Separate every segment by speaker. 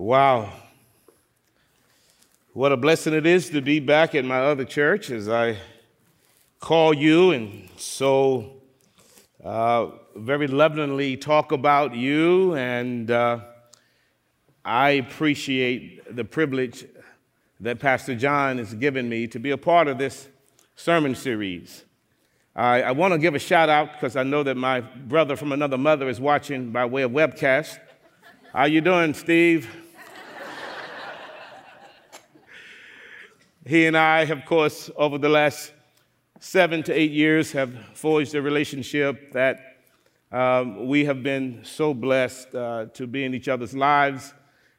Speaker 1: Wow. What a blessing it is to be back at my other church as I call you and so uh, very lovingly talk about you. And uh, I appreciate the privilege that Pastor John has given me to be a part of this sermon series. I, I want to give a shout out because I know that my brother from another mother is watching by way of webcast. How you doing, Steve? He and I, of course, over the last seven to eight years, have forged a relationship that um, we have been so blessed uh, to be in each other's lives.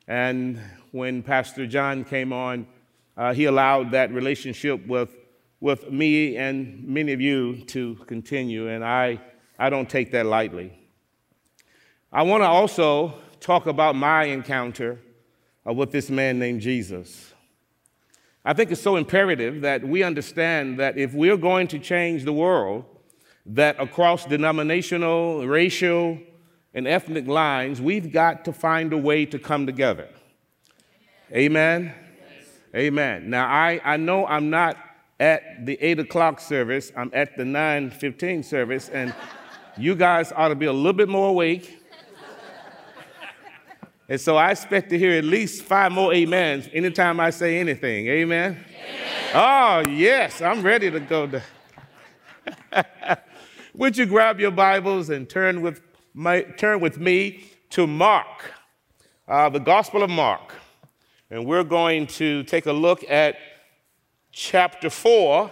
Speaker 1: And when Pastor John came on, uh, he allowed that relationship with, with me and many of you to continue. And I, I don't take that lightly. I want to also talk about my encounter uh, with this man named Jesus. I think it's so imperative that we understand that if we're going to change the world, that across denominational, racial, and ethnic lines, we've got to find a way to come together. Amen? Yes. Amen. Now, I, I know I'm not at the 8 o'clock service, I'm at the 9.15 service, and you guys ought to be a little bit more awake and so I expect to hear at least five more amens anytime I say anything. Amen? Amen. Oh, yes, I'm ready to go. To Would you grab your Bibles and turn with, my, turn with me to Mark, uh, the Gospel of Mark. And we're going to take a look at chapter 4.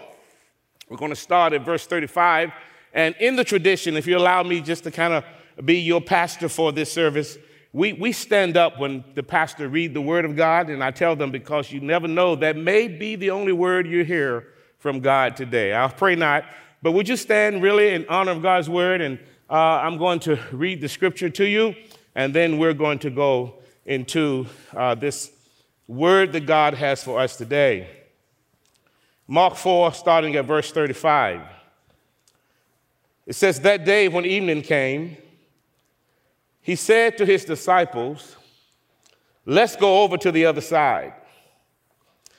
Speaker 1: We're going to start at verse 35. And in the tradition, if you allow me just to kind of be your pastor for this service, we, we stand up when the pastor read the word of God, and I tell them because you never know, that may be the only word you hear from God today. I pray not, but would you stand really in honor of God's word? And uh, I'm going to read the scripture to you, and then we're going to go into uh, this word that God has for us today. Mark 4, starting at verse 35. It says, That day when evening came, he said to his disciples, Let's go over to the other side.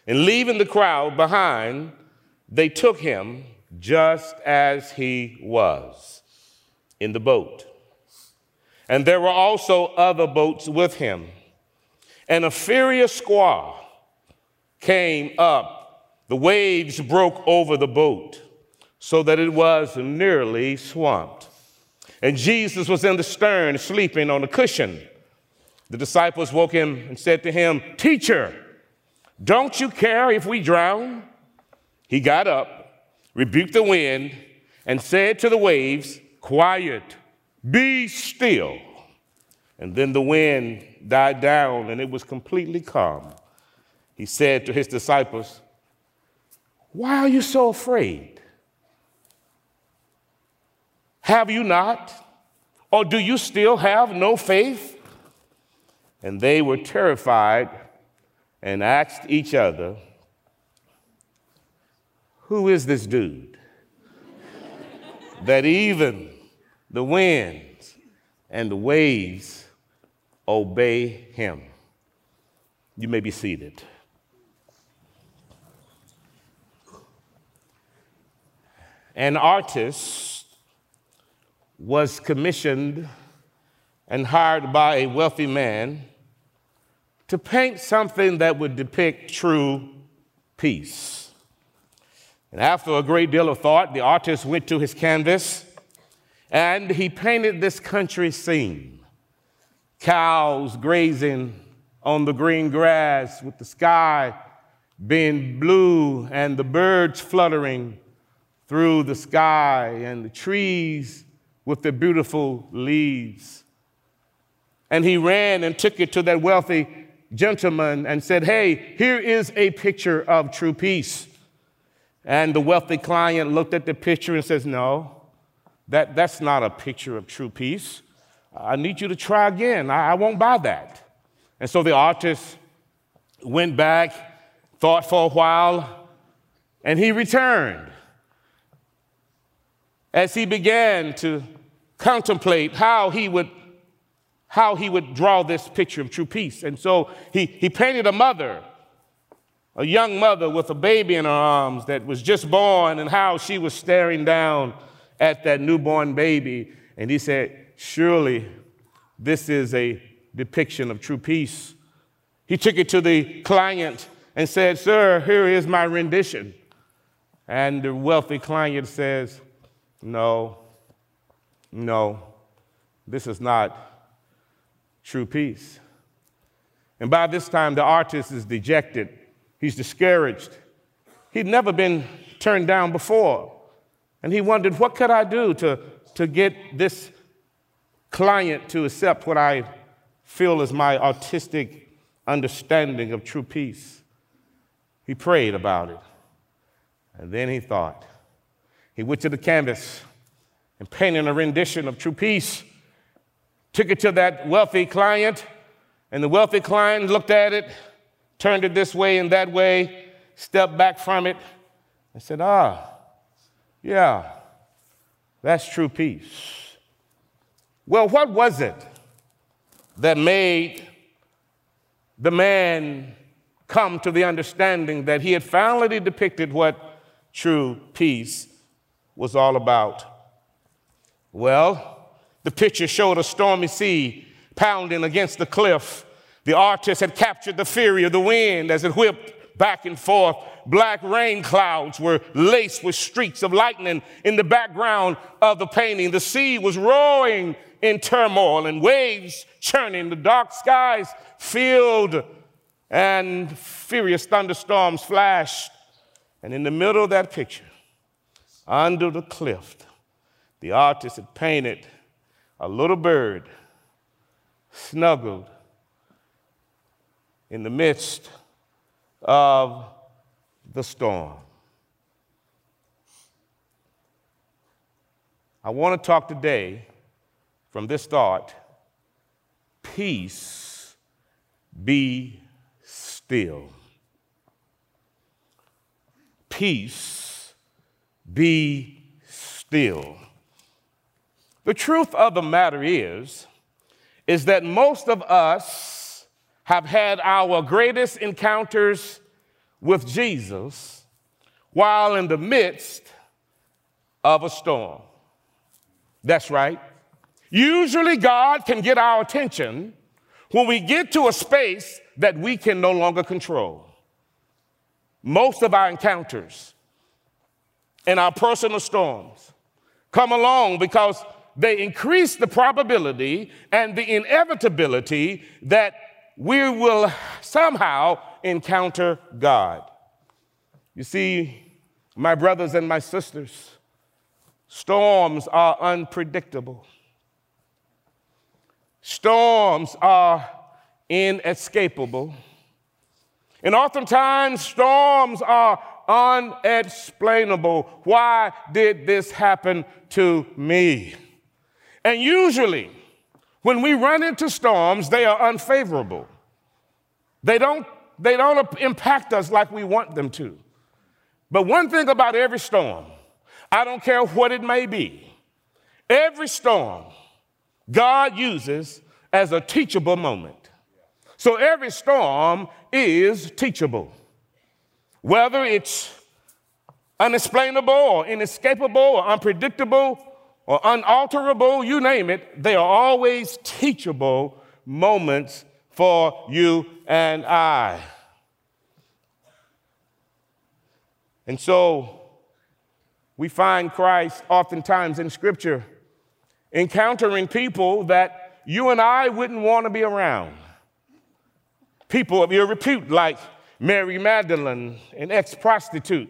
Speaker 1: And leaving the crowd behind, they took him just as he was in the boat. And there were also other boats with him. And a furious squall came up. The waves broke over the boat so that it was nearly swamped. And Jesus was in the stern, sleeping on a cushion. The disciples woke him and said to him, Teacher, don't you care if we drown? He got up, rebuked the wind, and said to the waves, Quiet, be still. And then the wind died down and it was completely calm. He said to his disciples, Why are you so afraid? Have you not? Or do you still have no faith? And they were terrified and asked each other, Who is this dude? that even the winds and the waves obey him. You may be seated. An artist was commissioned and hired by a wealthy man to paint something that would depict true peace. And after a great deal of thought, the artist went to his canvas and he painted this country scene cows grazing on the green grass with the sky being blue and the birds fluttering through the sky and the trees with the beautiful leaves. And he ran and took it to that wealthy gentleman and said, Hey, here is a picture of true peace. And the wealthy client looked at the picture and says, No, that, that's not a picture of true peace. I need you to try again. I, I won't buy that. And so the artist went back, thought for a while, and he returned. As he began to contemplate how he would how he would draw this picture of true peace. And so he, he painted a mother, a young mother with a baby in her arms that was just born, and how she was staring down at that newborn baby. And he said, Surely this is a depiction of true peace. He took it to the client and said, Sir, here is my rendition. And the wealthy client says, No, no, this is not true peace. And by this time, the artist is dejected, he's discouraged. He'd never been turned down before. And he wondered, What could I do to, to get this client to accept what I feel is my artistic understanding of true peace? He prayed about it. And then he thought. He went to the canvas and painted a rendition of true peace, took it to that wealthy client, and the wealthy client looked at it, turned it this way and that way, stepped back from it, and said, Ah, yeah, that's true peace. Well, what was it that made the man come to the understanding that he had finally depicted what true peace was all about? Well, the picture showed a stormy sea pounding against the cliff. The artist had captured the fury of the wind as it whipped back and forth. Black rain clouds were laced with streaks of lightning in the background of the painting. The sea was roaring in turmoil and waves churning. The dark skies filled and furious thunderstorms flashed. And in the middle of that picture, under the cliff, the artist had painted a little bird snuggled in the midst of the storm. I want to talk today from this thought peace be still. Peace be still. The truth of the matter is, is that most of us have had our greatest encounters with Jesus while in the midst of a storm. That's right. Usually, God can get our attention when we get to a space that we can no longer control. Most of our encounters and our personal storms come along because they increase the probability and the inevitability that we will somehow encounter God. You see, my brothers and my sisters, storms are unpredictable. Storms are inescapable. And oftentimes, storms are unexplainable. Why did this happen to me? And usually, when we run into storms, they are unfavorable. They don't, they don't impact us like we want them to. But one thing about every storm, I don't care what it may be, every storm God uses as a teachable moment. So every storm is teachable. Whether it's unexplainable or inescapable or unpredictable or unalterable, you name it, they are always teachable moments for you and I. And so we find Christ oftentimes in Scripture encountering people that you and I wouldn't want to be around. People of your repute, like Mary Magdalene, an ex prostitute,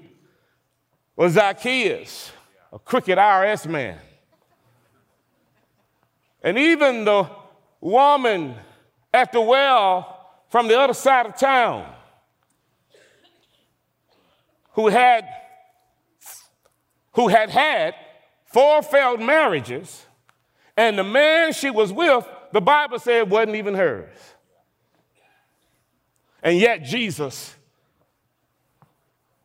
Speaker 1: or Zacchaeus, a crooked IRS man. And even the woman at the well from the other side of town who had who had had four failed marriages and the man she was with the bible said wasn't even hers and yet jesus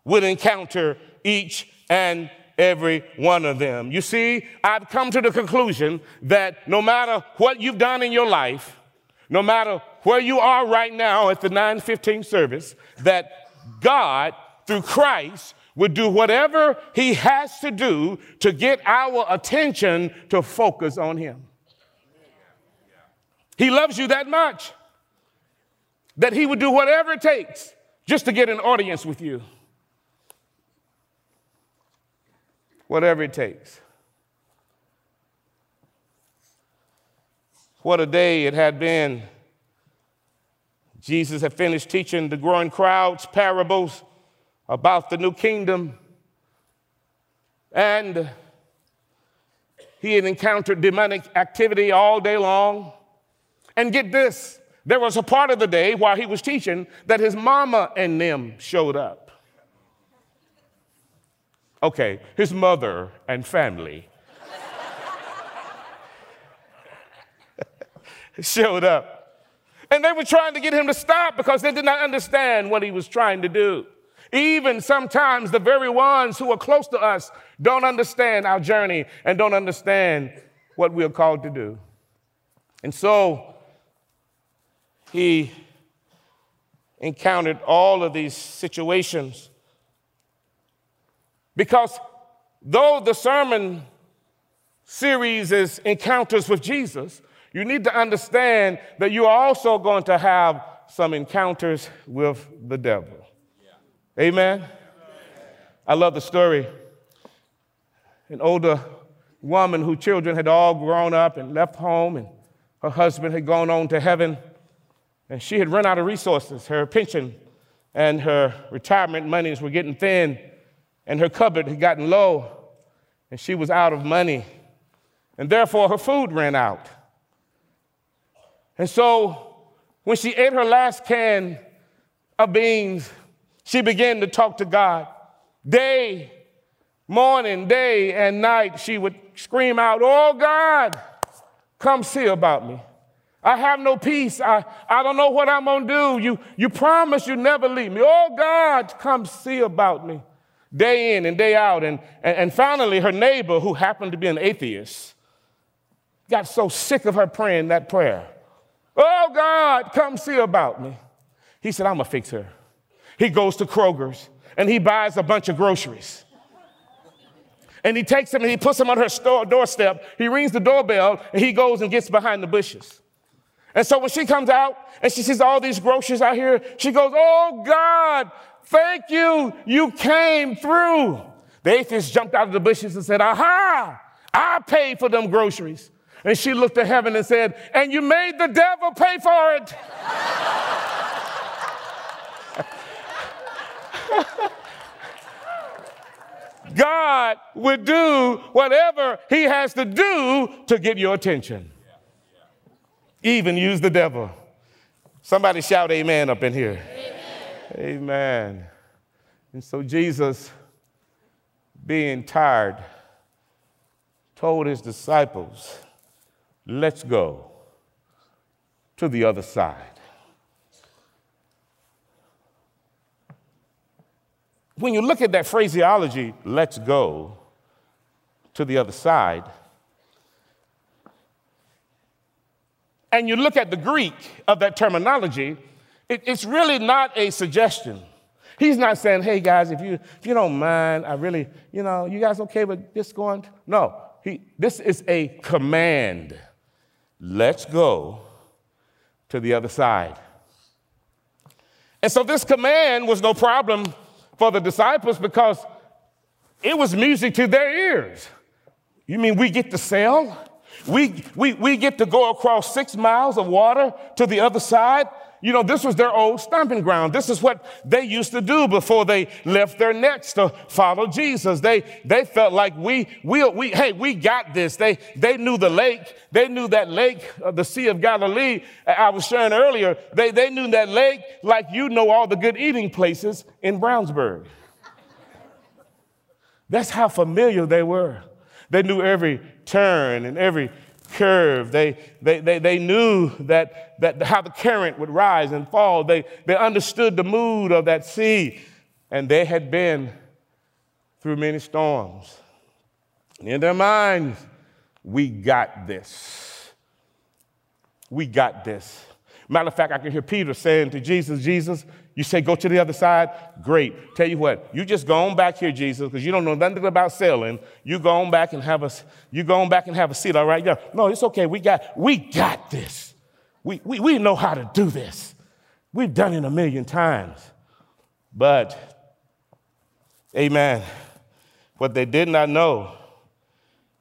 Speaker 1: would encounter each and every one of them. You see, I've come to the conclusion that no matter what you've done in your life, no matter where you are right now at the 915 service, that God, through Christ, would do whatever he has to do to get our attention to focus on him. He loves you that much that he would do whatever it takes just to get an audience with you. Whatever it takes. What a day it had been. Jesus had finished teaching the growing crowds parables about the new kingdom. And he had encountered demonic activity all day long. And get this there was a part of the day while he was teaching that his mama and them showed up. Okay, his mother and family showed up. And they were trying to get him to stop because they did not understand what he was trying to do. Even sometimes the very ones who are close to us don't understand our journey and don't understand what we are called to do. And so he encountered all of these situations. Because though the sermon series is encounters with Jesus, you need to understand that you're also going to have some encounters with the devil. Yeah. Amen? Amen? I love the story. An older woman whose children had all grown up and left home, and her husband had gone on to heaven. And she had run out of resources. Her pension and her retirement monies were getting thin, and her cupboard had gotten low, and she was out of money. And therefore, her food ran out. And so, when she ate her last can of beans, she began to talk to God. Day, morning, day, and night, she would scream out, Oh God, come see about me. I have no peace. I, I don't know what I'm going to do. You, you promise you never leave me. Oh, God, come see about me day in and day out. And, and, and finally, her neighbor, who happened to be an atheist, got so sick of her praying that prayer. Oh, God, come see about me. He said, I'm going to fix her. He goes to Kroger's and he buys a bunch of groceries. And he takes them and he puts them on her store, doorstep. He rings the doorbell and he goes and gets behind the bushes. And so when she comes out and she sees all these groceries out here, she goes, Oh God, thank you, you came through. The atheist jumped out of the bushes and said, Aha, I paid for them groceries. And she looked to heaven and said, And you made the devil pay for it. God would do whatever he has to do to get your attention even use the devil. Somebody shout amen up in here. Amen. amen. And so Jesus, being tired, told his disciples, Let's go to the other side. When you look at that phraseology, let's go to the other side, and you look at the Greek of that terminology, it, it's really not a suggestion. He's not saying, hey guys, if you, if you don't mind, I really, you know, you guys okay with this going? No, he, this is a command. Let's go to the other side. And so this command was no problem for the disciples because it was music to their ears. You mean we get to sail? We, we, we get to go across six miles of water to the other side. You know, this was their old stomping ground. This is what they used to do before they left their nets to follow Jesus. They, they felt like we, we, we, hey, we got this. They, they knew the lake. They knew that lake, uh, the Sea of Galilee. I was sharing earlier. They, they knew that lake like you know all the good eating places in Brownsburg. That's how familiar they were. They knew every turn and every curve. They, they, they, they knew that, that how the current would rise and fall. They, they understood the mood of that sea. And they had been through many storms. In their minds, we got this. We got this. Matter of fact, I can hear Peter saying to Jesus, Jesus, you say go to the other side? Great. Tell you what, you just go on back here, Jesus, because you don't know nothing about sailing. You go on back and have a you go on back and have a seat, all right? Yeah. No, it's okay. We got we got this. We, we, we know how to do this. We've done it a million times. But, amen, what they did not know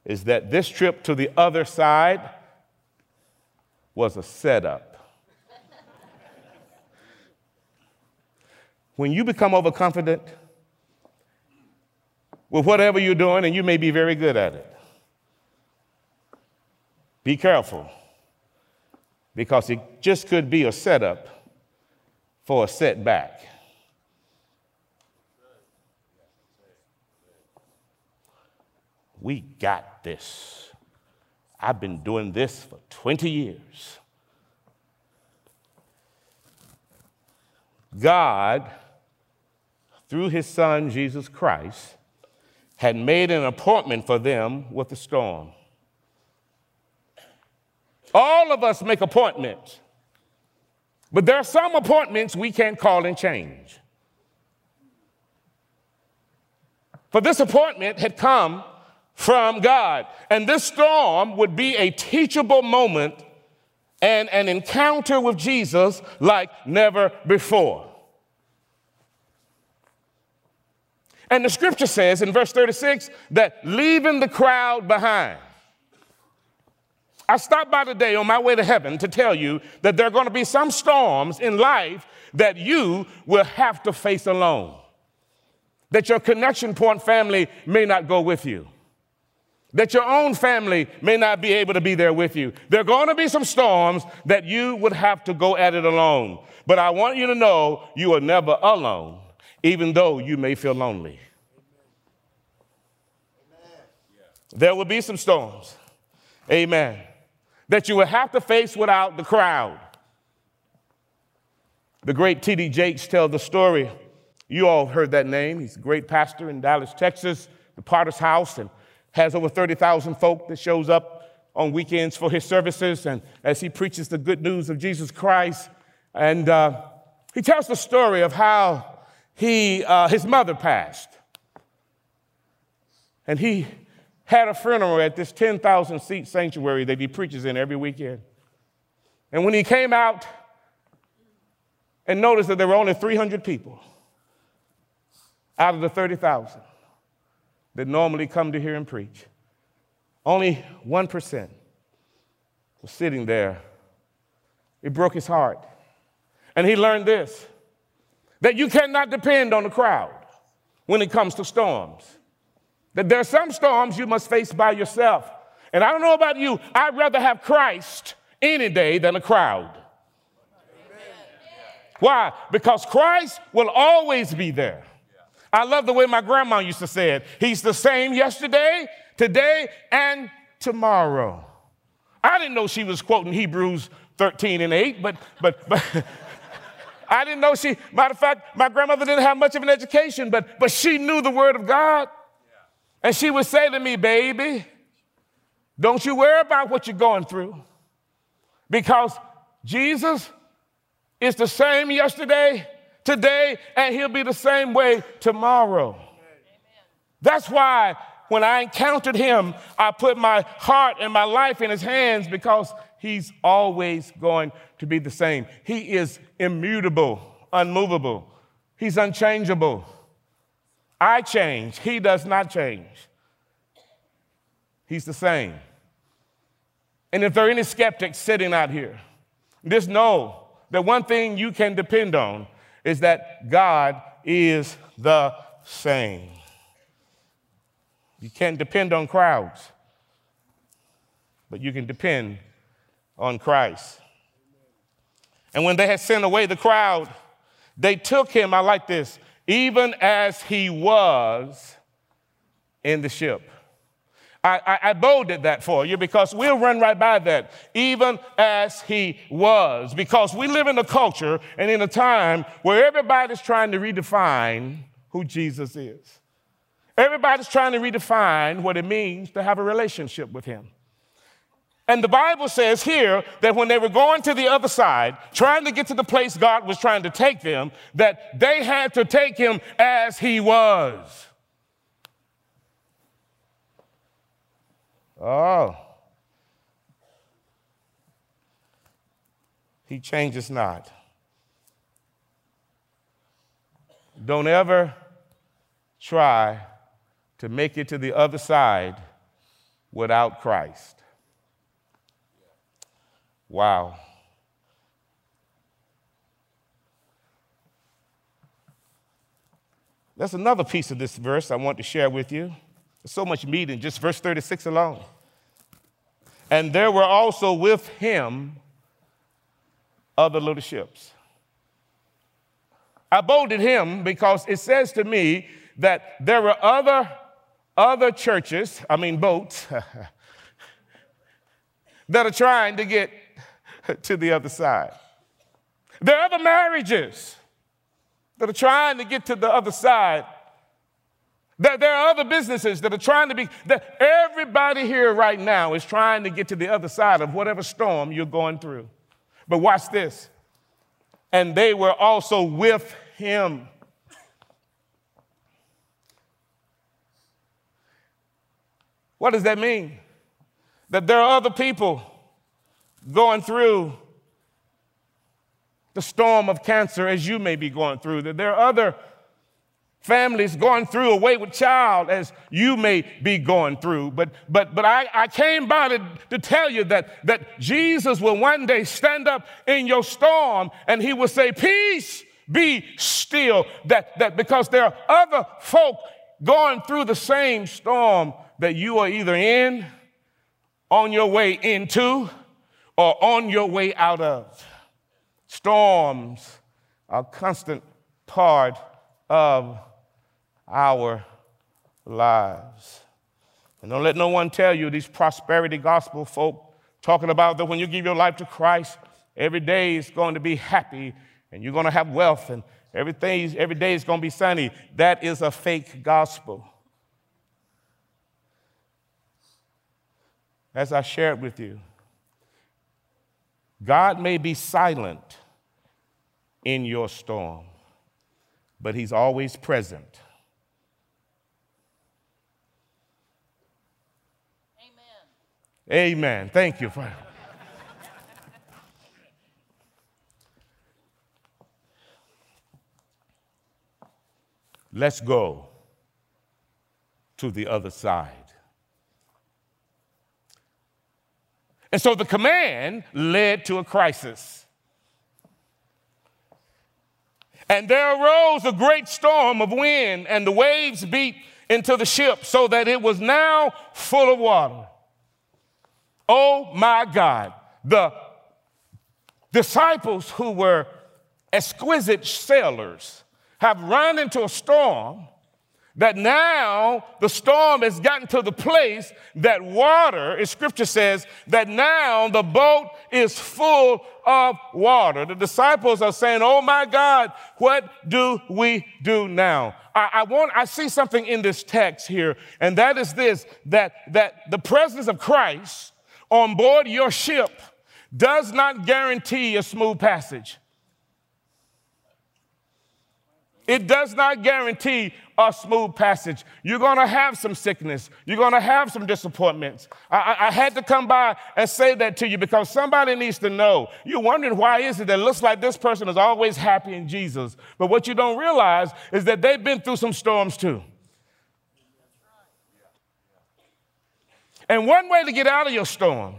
Speaker 1: is that this trip to the other side was a setup. When you become overconfident with whatever you're doing, and you may be very good at it, be careful because it just could be a setup for a setback. We got this. I've been doing this for 20 years. God, through his son Jesus Christ, had made an appointment for them with the storm. All of us make appointments, but there are some appointments we can't call and change. For this appointment had come from God. And this storm would be a teachable moment and an encounter with Jesus like never before. And the scripture says in verse 36 that leaving the crowd behind. I stopped by today on my way to heaven to tell you that there are going to be some storms in life that you will have to face alone. That your connection point family may not go with you that your own family may not be able to be there with you. There are going to be some storms that you would have to go at it alone. But I want you to know you are never alone, even though you may feel lonely. There will be some storms, amen, that you will have to face without the crowd. The great T.D. Jakes tells the story. You all heard that name. He's a great pastor in Dallas, Texas, the Potter's House, and has over 30,000 folk that shows up on weekends for his services and as he preaches the good news of Jesus Christ. And uh, he tells the story of how he, uh, his mother passed. And he had a funeral at this 10,000 seat sanctuary that he preaches in every weekend. And when he came out and noticed that there were only 300 people out of the 30,000, that normally come to hear him preach. Only 1% was sitting there. It broke his heart. And he learned this that you cannot depend on the crowd when it comes to storms. That there are some storms you must face by yourself. And I don't know about you, I'd rather have Christ any day than a crowd. Why? Because Christ will always be there. I love the way my grandma used to say it. He's the same yesterday, today, and tomorrow. I didn't know she was quoting Hebrews 13 and 8, but, but, but I didn't know she, matter of fact, my grandmother didn't have much of an education, but, but she knew the word of God. And she would say to me, baby, don't you worry about what you're going through because Jesus is the same yesterday, today, and he'll be the same way tomorrow. That's why when I encountered him, I put my heart and my life in his hands because he's always going to be the same. He is immutable, unmovable, he's unchangeable. I change, he does not change. He's the same. And if there are any skeptics sitting out here, just know that one thing you can depend on is that God is the same. You can't depend on crowds, but you can depend on Christ. And when they had sent away the crowd, they took him, I like this, even as he was in the ship. I, I, I, bolded that for you because we'll run right by that, even as he was. Because we live in a culture and in a time where everybody's trying to redefine who Jesus is. Everybody's trying to redefine what it means to have a relationship with Him. And the Bible says here that when they were going to the other side, trying to get to the place God was trying to take them, that they had to take Him as He was. Oh. He changes not. Don't ever try to make it to the other side without Christ. Wow. That's another piece of this verse I want to share with you. There's so much meat in just verse 36 alone. And there were also with him other little ships. I bolded him because it says to me that there were other, other churches, I mean boats, that are trying to get to the other side. There are other marriages that are trying to get to the other side. There, there are other businesses that are trying to be, that everybody here right now is trying to get to the other side of whatever storm you're going through. But watch this. And they were also with him. What does that mean? That there are other people going through the storm of cancer as you may be going through, that there are other families going through a wayward child as you may be going through. But, but, but I, I came by to, to tell you that, that Jesus will one day stand up in your storm and he will say, Peace, be still. That, that because there are other folk going through the same storm that you are either in, on your way into, or on your way out of. Storms are a constant part of our lives. And don't let no one tell you these prosperity gospel folk talking about that when you give your life to Christ, every day is going to be happy and you're going to have wealth and everything every day is going to be sunny. That is a fake gospel. As I shared with you, God may be silent in your storm, but He's always present. Amen. Amen. Thank you. For... Let's go to the other side. And so the command led to a crisis. And there arose a great storm of wind, and the waves beat into the ship so that it was now full of water. Oh my God. The disciples who were exquisite sailors have run into a storm that now the storm has gotten to the place that water, as scripture says, that now the boat is full of water. The disciples are saying, Oh my God, what do we do now? I, I want, I see something in this text here, and that is this, that, that the presence of Christ on board your ship does not guarantee a smooth passage. It does not guarantee a smooth passage. You're going to have some sickness. You're going to have some disappointments. I, I, had to come by and say that to you because somebody needs to know. You're wondering why is it that it looks like this person is always happy in Jesus. But what you don't realize is that they've been through some storms too. And one way to get out of your storm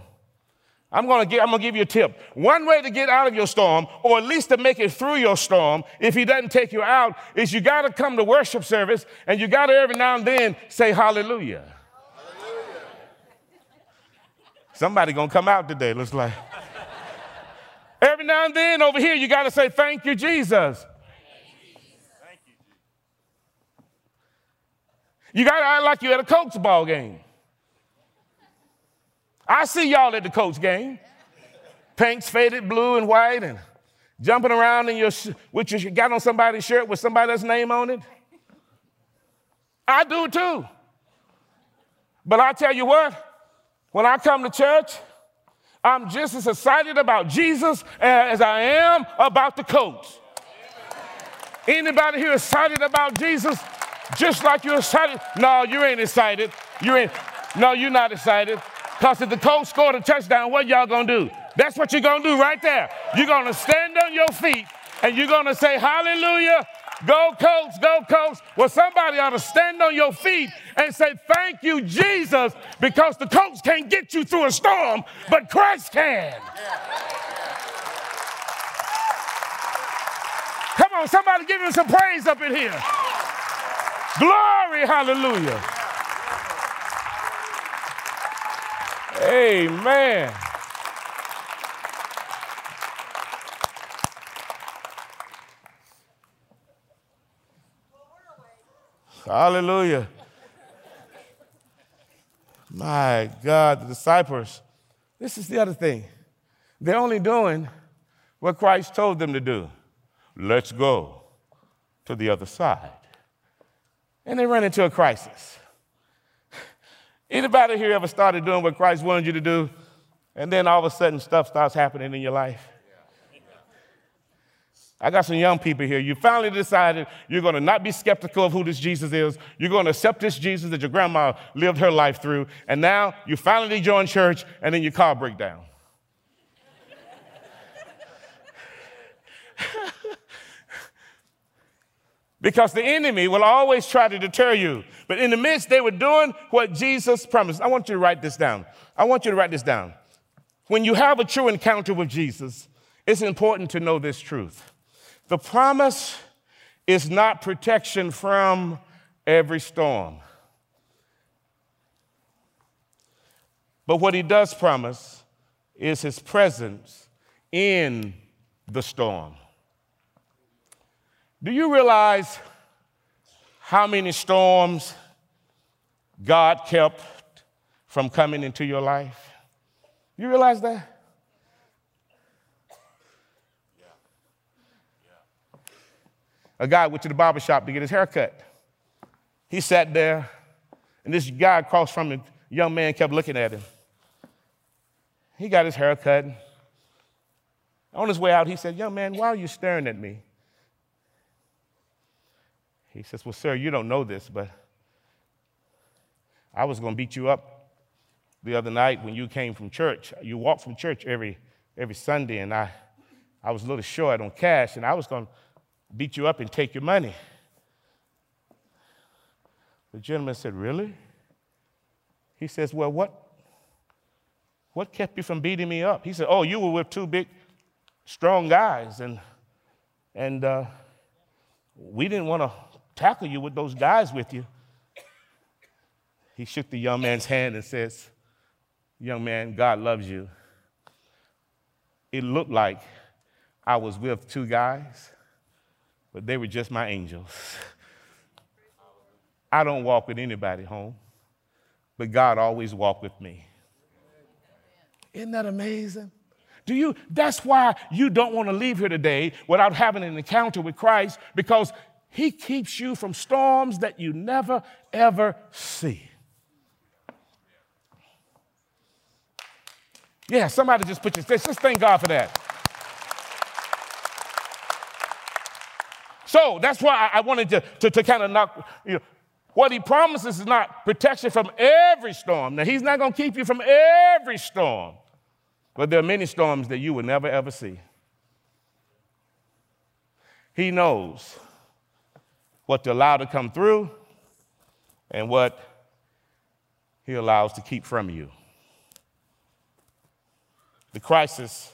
Speaker 1: I'm gonna, give, I'm gonna give you a tip. One way to get out of your storm, or at least to make it through your storm, if he doesn't take you out, is you gotta come to worship service and you gotta every now and then say hallelujah. hallelujah. Somebody gonna come out today, looks like. every now and then over here, you gotta say thank you, Jesus. You gotta act like you're at a Colts ball game. I see y'all at the Colts game. Pinks faded blue and white and jumping around in your with your got on somebody's shirt with somebody else's name on it. I do too. But I tell you what, when I come to church, I'm just as excited about Jesus as I am about the Colts. Anybody here excited about Jesus? Just like you're excited? No, you ain't excited. You ain't. No, you're not excited. Because if the Colts scored a touchdown, what y'all gonna do? That's what you're gonna do right there. You're gonna stand on your feet and you're gonna say, Hallelujah, Go Colts, go Colts. Well, somebody ought to stand on your feet and say, Thank you, Jesus, because the Colts can't get you through a storm, but Christ can. Come on, somebody give him some praise up in here. Glory, hallelujah. Amen. Hallelujah. My God, the disciples, this is the other thing. They're only doing what Christ told them to do. Let's go to the other side. And they run into a crisis. Anybody here ever started doing what Christ wanted you to do, and then all of a sudden stuff starts happening in your life? I got some young people here. You finally decided you're going to not be skeptical of who this Jesus is. You're going to accept this Jesus that your grandma lived her life through. And now you finally join church and then your car breaks down. Because the enemy will always try to deter you. But in the midst, they were doing what Jesus promised. I want you to write this down. I want you to write this down. When you have a true encounter with Jesus, it's important to know this truth. The promise is not protection from every storm. But what he does promise is his presence in the storm. Do you realize how many storms God kept from coming into your life? You realize that? a guy went to the barber shop to get his hair cut. He sat there, and this guy across from him, young man, kept looking at him. He got his hair cut. On his way out, he said, Young man, why are you staring at me? He says, Well, sir, you don't know this, but I was going to beat you up the other night when you came from church. You walk from church every, every Sunday, and I, I was a little short on cash, and I was going to beat you up and take your money. The gentleman said, Really? He says, Well, what, what kept you from beating me up? He said, Oh, you were with two big, strong guys, and, and uh, we didn't want to tackle you with those guys with you. He shook the young man's hand and says, Young man, God loves you. It looked like I was with two guys, but they were just my angels. I don't walk with anybody home, but God always walked with me. Isn't that amazing? Do you that's why you don't want to leave here today without having an encounter with Christ because he keeps you from storms that you never ever see. Yeah, somebody just put your just thank God for that. So that's why I wanted to, to, to kind of knock, you know, what he promises is not protection from every storm. Now, he's not going to keep you from every storm, but there are many storms that you will never, ever see. He knows what to allow to come through and what he allows to keep from you. The crisis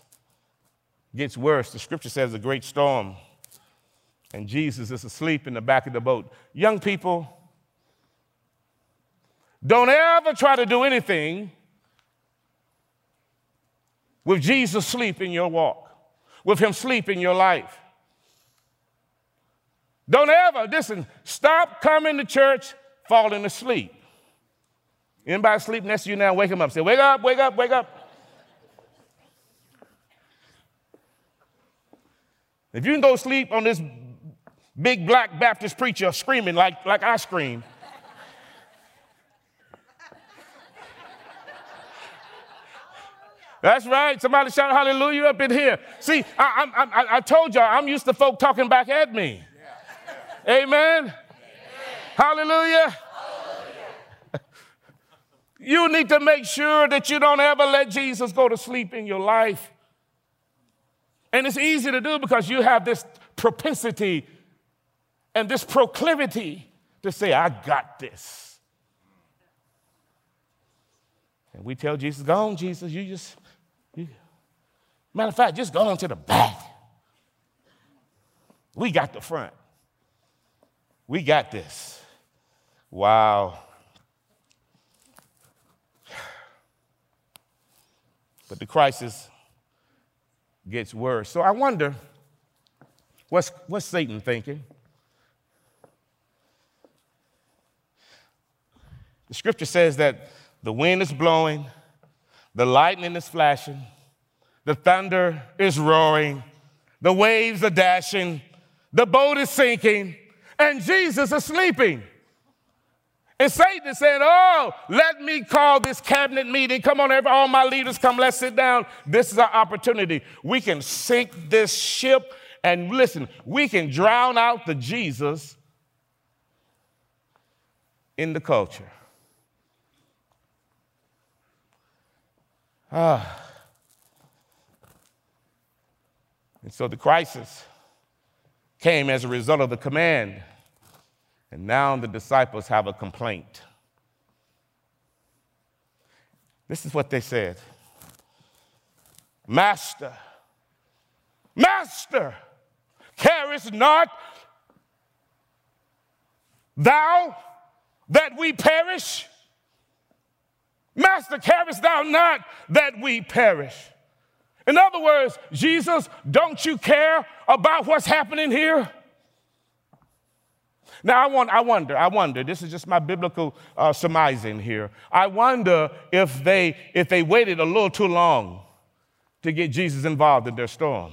Speaker 1: gets worse. The scripture says a great storm and Jesus is asleep in the back of the boat. Young people, don't ever try to do anything with Jesus sleep in your walk, with him sleep in your life. Don't ever, listen, stop coming to church falling asleep. Anybody sleep next to you now? Wake him up. Say, wake up, wake up, wake up. If you can go sleep on this big black Baptist preacher screaming like, like I scream, That's right. Somebody shout hallelujah up in here. See, I, I, I, I told y'all, I'm used to folk talking back at me. Amen. Hallelujah. You need to make sure that you don't ever let Jesus go to sleep in your life. And it's easy to do because you have this propensity and this proclivity to say, I got this. And we tell Jesus, go on, Jesus, you just, you. matter of fact, just go on to the back. We got the front. We got this. Wow. But the crisis gets worse. So I wonder what's, what's Satan thinking? The scripture says that the wind is blowing, the lightning is flashing, the thunder is roaring, the waves are dashing, the boat is sinking, and Jesus is sleeping. And Satan is saying, Oh, let me call this cabinet meeting. Come on, everybody, all my leaders, come, let's sit down. This is our opportunity. We can sink this ship and listen, we can drown out the Jesus in the culture. Ah. And so the crisis came as a result of the command. And now the disciples have a complaint. This is what they said Master, Master, carest not thou that we perish? Master, carest thou not that we perish? In other words, Jesus, don't you care about what's happening here? Now, I, want, I wonder, I wonder, this is just my biblical uh, surmising here. I wonder if they, if they waited a little too long to get Jesus involved in their storm.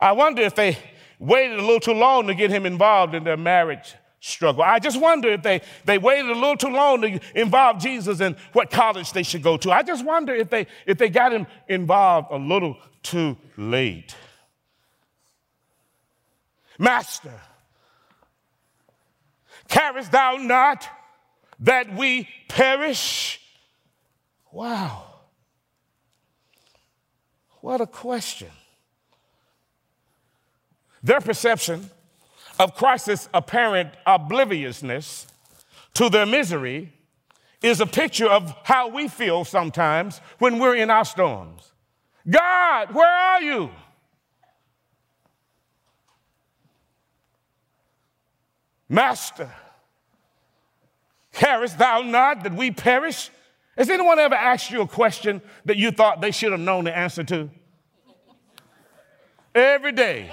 Speaker 1: I wonder if they waited a little too long to get him involved in their marriage struggle. I just wonder if they, they waited a little too long to involve Jesus in what college they should go to. I just wonder if they, if they got him involved a little too late. Master, carest thou not that we perish? Wow. What a question. Their perception of Christ's apparent obliviousness to their misery is a picture of how we feel sometimes when we're in our storms. God, where are you? Master, carest thou not that we perish? Has anyone ever asked you a question that you thought they should have known the answer to? Every day.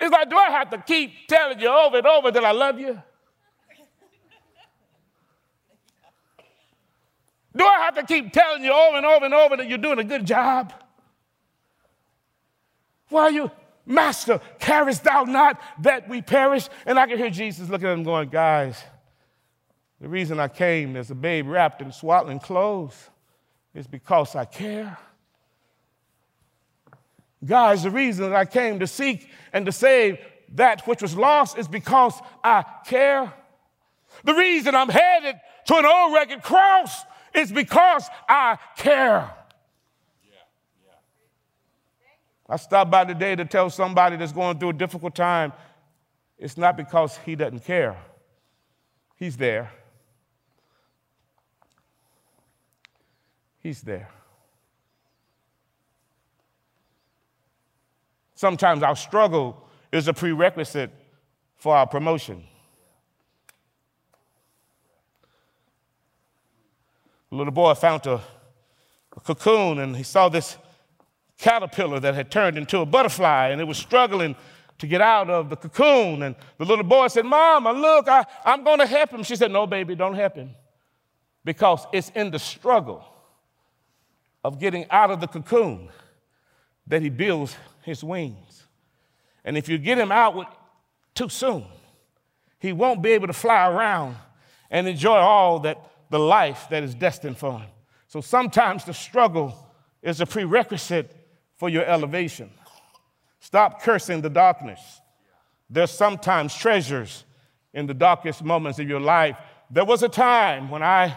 Speaker 1: It's like, do I have to keep telling you over and over that I love you? Do I have to keep telling you over and over and over that you're doing a good job? Why are you, Master, carest thou not that we perish? And I can hear Jesus looking at him going, Guys, the reason I came as a babe wrapped in swaddling clothes is because I care. Guys, the reason that I came to seek and to save that which was lost is because I care. The reason I'm headed to an old rugged cross is because I care. I stopped by today to tell somebody that's going through a difficult time it's not because he doesn't care, he's there. He's there. Sometimes our struggle is a prerequisite for our promotion. A little boy found a, a cocoon and he saw this caterpillar that had turned into a butterfly and it was struggling to get out of the cocoon. And the little boy said, Mama, look, I, I'm going to help him. She said, No, baby, don't help him. Because it's in the struggle of getting out of the cocoon that he builds his wings. And if you get him out with, too soon, he won't be able to fly around and enjoy all that the life that is destined for him. So sometimes the struggle is a prerequisite for your elevation. Stop cursing the darkness. There's sometimes treasures in the darkest moments of your life. There was a time when I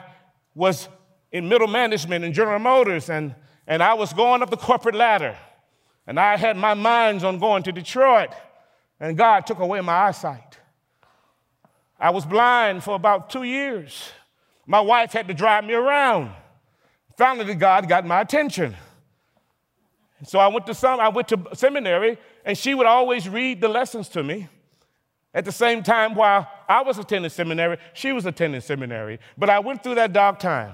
Speaker 1: was in middle management in General Motors and, and I was going up the corporate ladder and I had my minds on going to Detroit and God took away my eyesight. I was blind for about two years. My wife had to drive me around. Finally, God got my attention. So I went to some, I went to seminary, and she would always read the lessons to me. At the same time, while I was attending seminary, she was attending seminary. But I went through that dark time.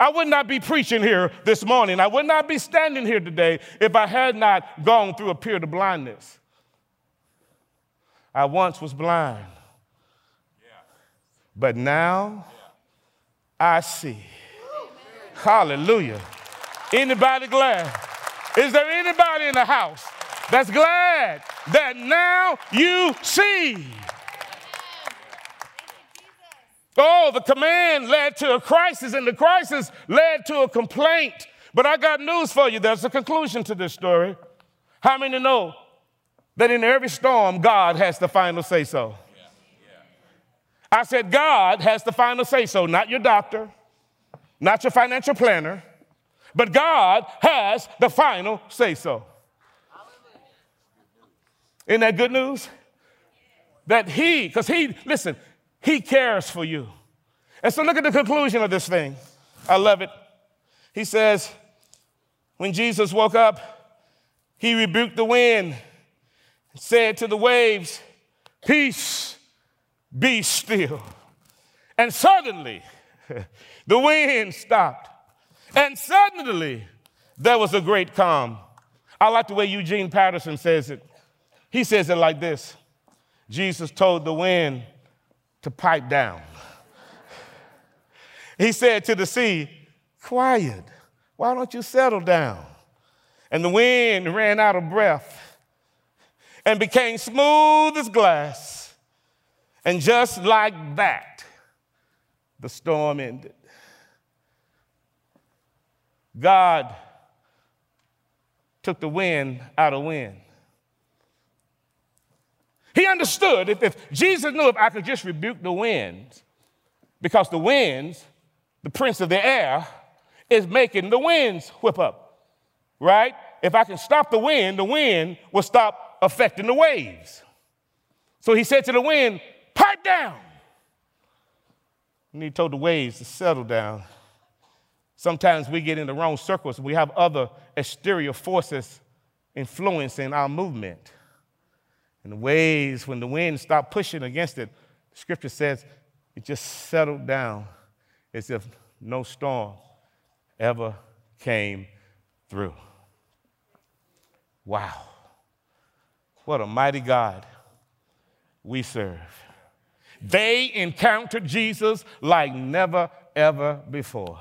Speaker 1: I would not be preaching here this morning. I would not be standing here today if I had not gone through a period of blindness. I once was blind, but now I see. Hallelujah. Anybody glad? Is there anybody in the house that's glad that now you see? Oh, the command led to a crisis, and the crisis led to a complaint. But I got news for you. There's a conclusion to this story. How many know that in every storm, God has the final say so? I said, God has the final say so, not your doctor, not your financial planner, but God has the final say so. Isn't that good news? That He, because He, listen, He cares for you. And so look at the conclusion of this thing. I love it. He says, when Jesus woke up, He rebuked the wind and said to the waves, Peace, be still. And suddenly, the wind stopped and suddenly there was a great calm. I like the way Eugene Patterson says it. He says it like this Jesus told the wind to pipe down. He said to the sea, Quiet, why don't you settle down? And the wind ran out of breath and became smooth as glass. And just like that, the storm ended. God took the wind out of wind. He understood if, if Jesus knew if I could just rebuke the winds, because the winds, the prince of the air, is making the winds whip up, right? If I can stop the wind, the wind will stop affecting the waves. So he said to the wind, pipe down. And he told the waves to settle down. Sometimes we get in the wrong circles. We have other exterior forces influencing our movement. And the waves, when the wind stopped pushing against it, scripture says it just settled down as if no storm ever came through. Wow. What a mighty God we serve. They encountered Jesus like never, ever before.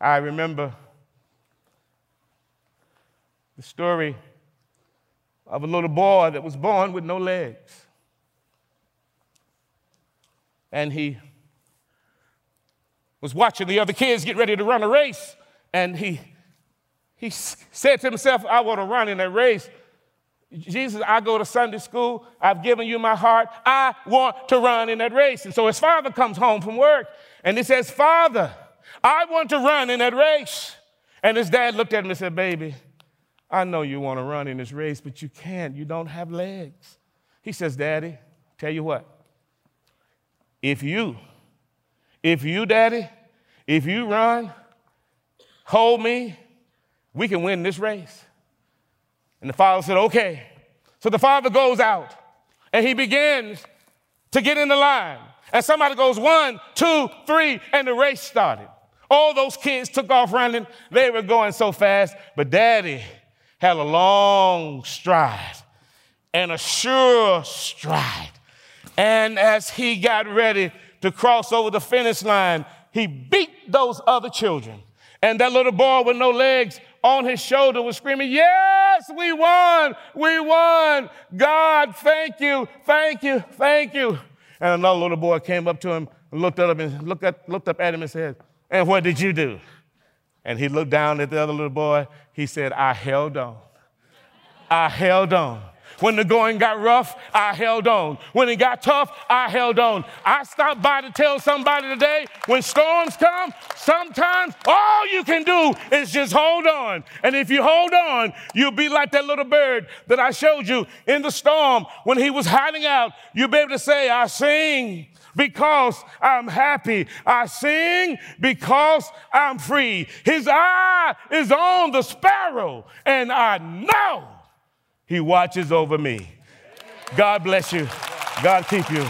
Speaker 1: I remember the story of a little boy that was born with no legs. And he was watching the other kids get ready to run a race. And he, he said to himself, I want to run in that race. Jesus, I go to Sunday school. I've given you my heart. I want to run in that race. And so his father comes home from work and he says, Father, I want to run in that race. And his dad looked at him and said, Baby, I know you want to run in this race, but you can't. You don't have legs. He says, Daddy, tell you what, if you, if you, Daddy, if you run, hold me, we can win this race. And the father said, Okay. So the father goes out and he begins to get in the line. And somebody goes one, two, three, and the race started. All those kids took off running. They were going so fast. But daddy had a long stride and a sure stride. And as he got ready to cross over the finish line, he beat those other children. And that little boy with no legs on his shoulder was screaming, Yes, we won! We won! God, thank you, thank you, thank you. And another little boy came up to him looked up and looked, at, looked up at him and said, And what did you do? And he looked down at the other little boy. He said, I held on. I held on. When the going got rough, I held on. When it got tough, I held on. I stopped by to tell somebody today when storms come, sometimes all you can do is just hold on. And if you hold on, you'll be like that little bird that I showed you in the storm when he was hiding out. You'll be able to say, I sing because I'm happy. I sing because I'm free. His eye is on the sparrow, and I know he watches over me. God bless you. God keep you.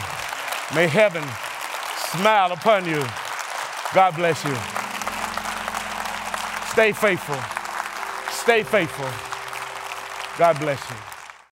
Speaker 1: May heaven smile upon you. God bless you. Stay faithful. Stay faithful. God bless you.